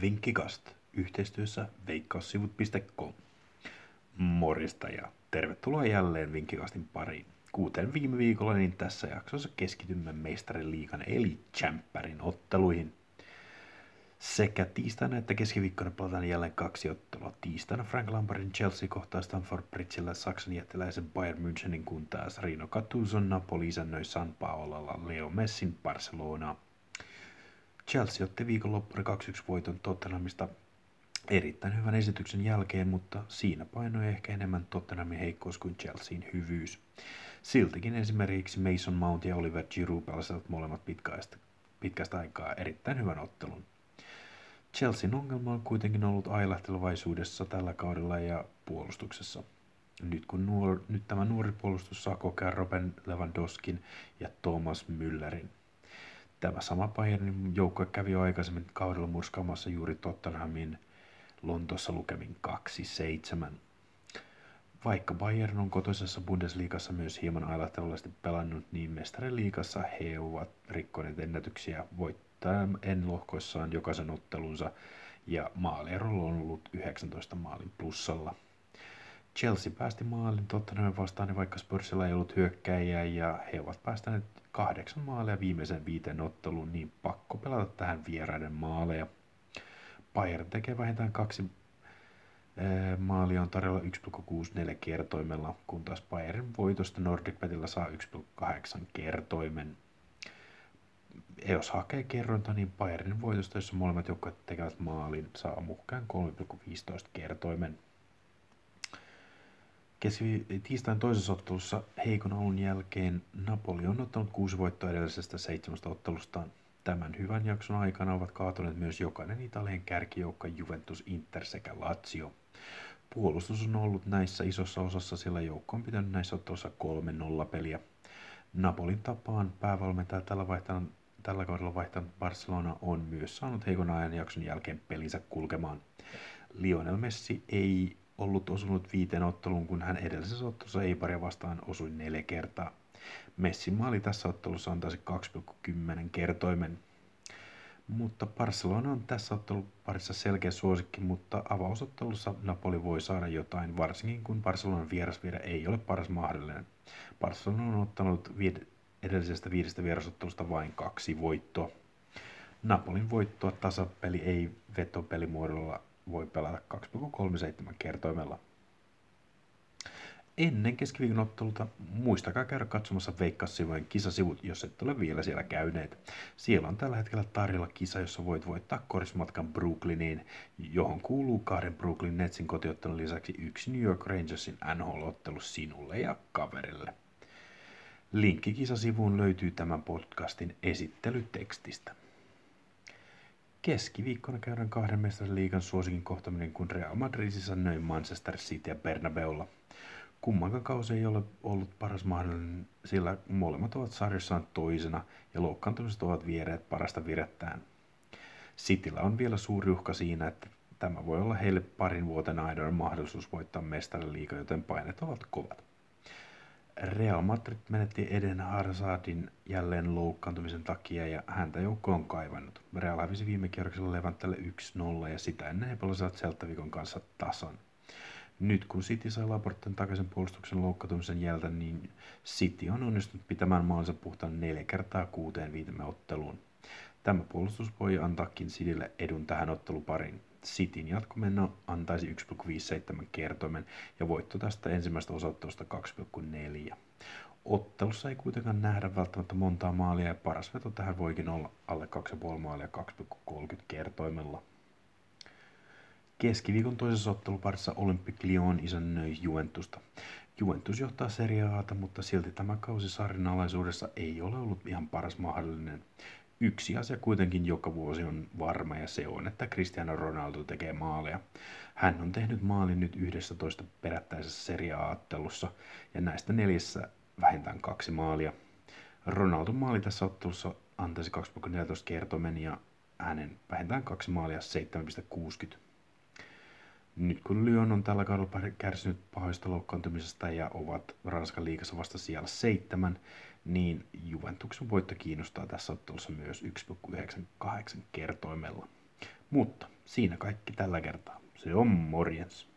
Vinkkikast yhteistyössä veikkaussivut.com. Morista ja tervetuloa jälleen Vinkkikastin pariin. Kuten viime viikolla, niin tässä jaksossa keskitymme mestarin liikan eli Champerin otteluihin. Sekä tiistaina että keskiviikkona pelataan jälleen kaksi ottelua. Tiistaina Frank Lampardin Chelsea kohtaa Stanford Bridgellä Saksan jättiläisen Bayern Münchenin, kun taas Rino Napoli isännöi San Paolalla Leo Messin Barcelonaa. Chelsea otti viikonloppuna 2-1 voiton Tottenhamista erittäin hyvän esityksen jälkeen, mutta siinä painoi ehkä enemmän Tottenhamin heikkous kuin Chelsean hyvyys. Siltikin esimerkiksi Mason Mount ja Oliver Giroud pelasivat molemmat pitkästä, pitkästä aikaa erittäin hyvän ottelun. Chelsean ongelma on kuitenkin ollut ailahtelevaisuudessa tällä kaudella ja puolustuksessa. Nyt kun nuor, nyt tämä nuori puolustus saa kokea Robin Lewandowskin ja Thomas Müllerin. Tämä sama Bayernin joukkue kävi jo aikaisemmin kaudella murskaamassa juuri Tottenhamin Lontoossa lukemin 2-7. Vaikka Bayern on kotoisessa Bundesliigassa myös hieman ailahtelullisesti pelannut, niin mestariliigassa he ovat rikkoneet ennätyksiä voittaen lohkoissaan jokaisen ottelunsa ja maalierolla on ollut 19 maalin plussalla. Chelsea päästi maalin Tottenhamin vastaan, niin vaikka Spursilla ei ollut hyökkäjiä ja he ovat päästäneet kahdeksan maalia viimeisen viiteen otteluun, niin pakko pelata tähän vieraiden maaleja. Bayern tekee vähintään kaksi maalia on tarjolla 1,64 kertoimella, kun taas Bayern voitosta Nordic Betillä saa 1,8 kertoimen. Jos hakee kerrointa, niin Bayernin voitosta, jossa molemmat joukkueet tekevät maalin, saa muhkään 3,15 kertoimen. Keski tiistain toisessa ottelussa heikon alun jälkeen Napoli on ottanut kuusi voittoa edellisestä seitsemästä ottelustaan. Tämän hyvän jakson aikana ovat kaatuneet myös jokainen Italian kärkijoukka Juventus, Inter sekä Lazio. Puolustus on ollut näissä isossa osassa, sillä joukko on pitänyt näissä ottelussa 3-0 peliä. Napolin tapaan päävalmentaja tällä, vaihtanut, tällä kaudella vaihtanut Barcelona on myös saanut heikon ajan jakson jälkeen pelinsä kulkemaan. Lionel Messi ei ollut osunut viiteen otteluun, kun hän edellisessä ottelussa Eibaria vastaan osui neljä kertaa. Messin maali tässä ottelussa antaisi 2,10 kertoimen. Mutta Barcelona on tässä otteluparissa selkeä suosikki, mutta avausottelussa Napoli voi saada jotain, varsinkin kun Barcelonan vierasviedä ei ole paras mahdollinen. Barcelona on ottanut edellisestä viidestä vierasottelusta vain kaksi voittoa. Napolin voittoa tasapeli ei vetopelimuodolla voi pelata 2,37 kertoimella. Ennen keskiviikon ottelulta muistakaa käydä katsomassa Veikkaus-sivujen kisasivut, jos et ole vielä siellä käyneet. Siellä on tällä hetkellä tarjolla kisa, jossa voit voittaa korismatkan Brooklyniin, johon kuuluu kahden Brooklyn Netsin kotiottelun lisäksi yksi New York Rangersin NHL-ottelu sinulle ja kaverille. Linkki kisasivuun löytyy tämän podcastin esittelytekstistä. Keskiviikkona käydään kahden mestarin liigan suosikin kohtaminen, kun Real Madridissa nöi Manchester City ja Bernabeulla. Kummankaan kausi ei ole ollut paras mahdollinen, sillä molemmat ovat sarjassaan toisena ja loukkaantumiset ovat viereet parasta virettään. Cityllä on vielä suuri uhka siinä, että tämä voi olla heille parin vuoten ainoa mahdollisuus voittaa mestarin liiga, joten painet ovat kovat. Real Madrid menetti Eden Hazardin jälleen loukkaantumisen takia ja häntä joukko on kaivannut. Real hävisi viime kierroksella Levantalle 1-0 ja sitä ennen he pelasivat Celta Vicon kanssa tasan. Nyt kun City sai Laporten takaisin puolustuksen loukkaantumisen jältä, niin City on onnistunut pitämään maalinsa puhtaan neljä kertaa kuuteen viitemme otteluun. Tämä puolustus voi antaakin Citylle edun tähän ottelupariin. Cityn jatkomenno antaisi 1,57 kertoimen ja voitto tästä ensimmäistä osattelusta 2,4. Ottelussa ei kuitenkaan nähdä välttämättä montaa maalia ja paras veto tähän voikin olla alle 2,5 maalia 2,30 kertoimella. Keskiviikon toisessa otteluparissa Olympic Lyon isännöi Juventusta. Juventus johtaa Serie Ata, mutta silti tämä kausi sarjan alaisuudessa ei ole ollut ihan paras mahdollinen. Yksi asia kuitenkin joka vuosi on varma ja se on, että Cristiano Ronaldo tekee maaleja. Hän on tehnyt maalin nyt 11 perättäisessä Serie A-ottelussa ja näistä neljässä vähintään kaksi maalia. Ronaldon maali tässä ottelussa antaisi 2,14 kertomen ja hänen vähintään kaksi maalia 7,60. Nyt kun Lyon on tällä kaudella kärsinyt pahoista loukkaantumisesta ja ovat Ranskan liigassa vasta siellä seitsemän, niin Juventuksen voitto kiinnostaa tässä ottelussa myös 1,98 kertoimella. Mutta siinä kaikki tällä kertaa. Se on morjens.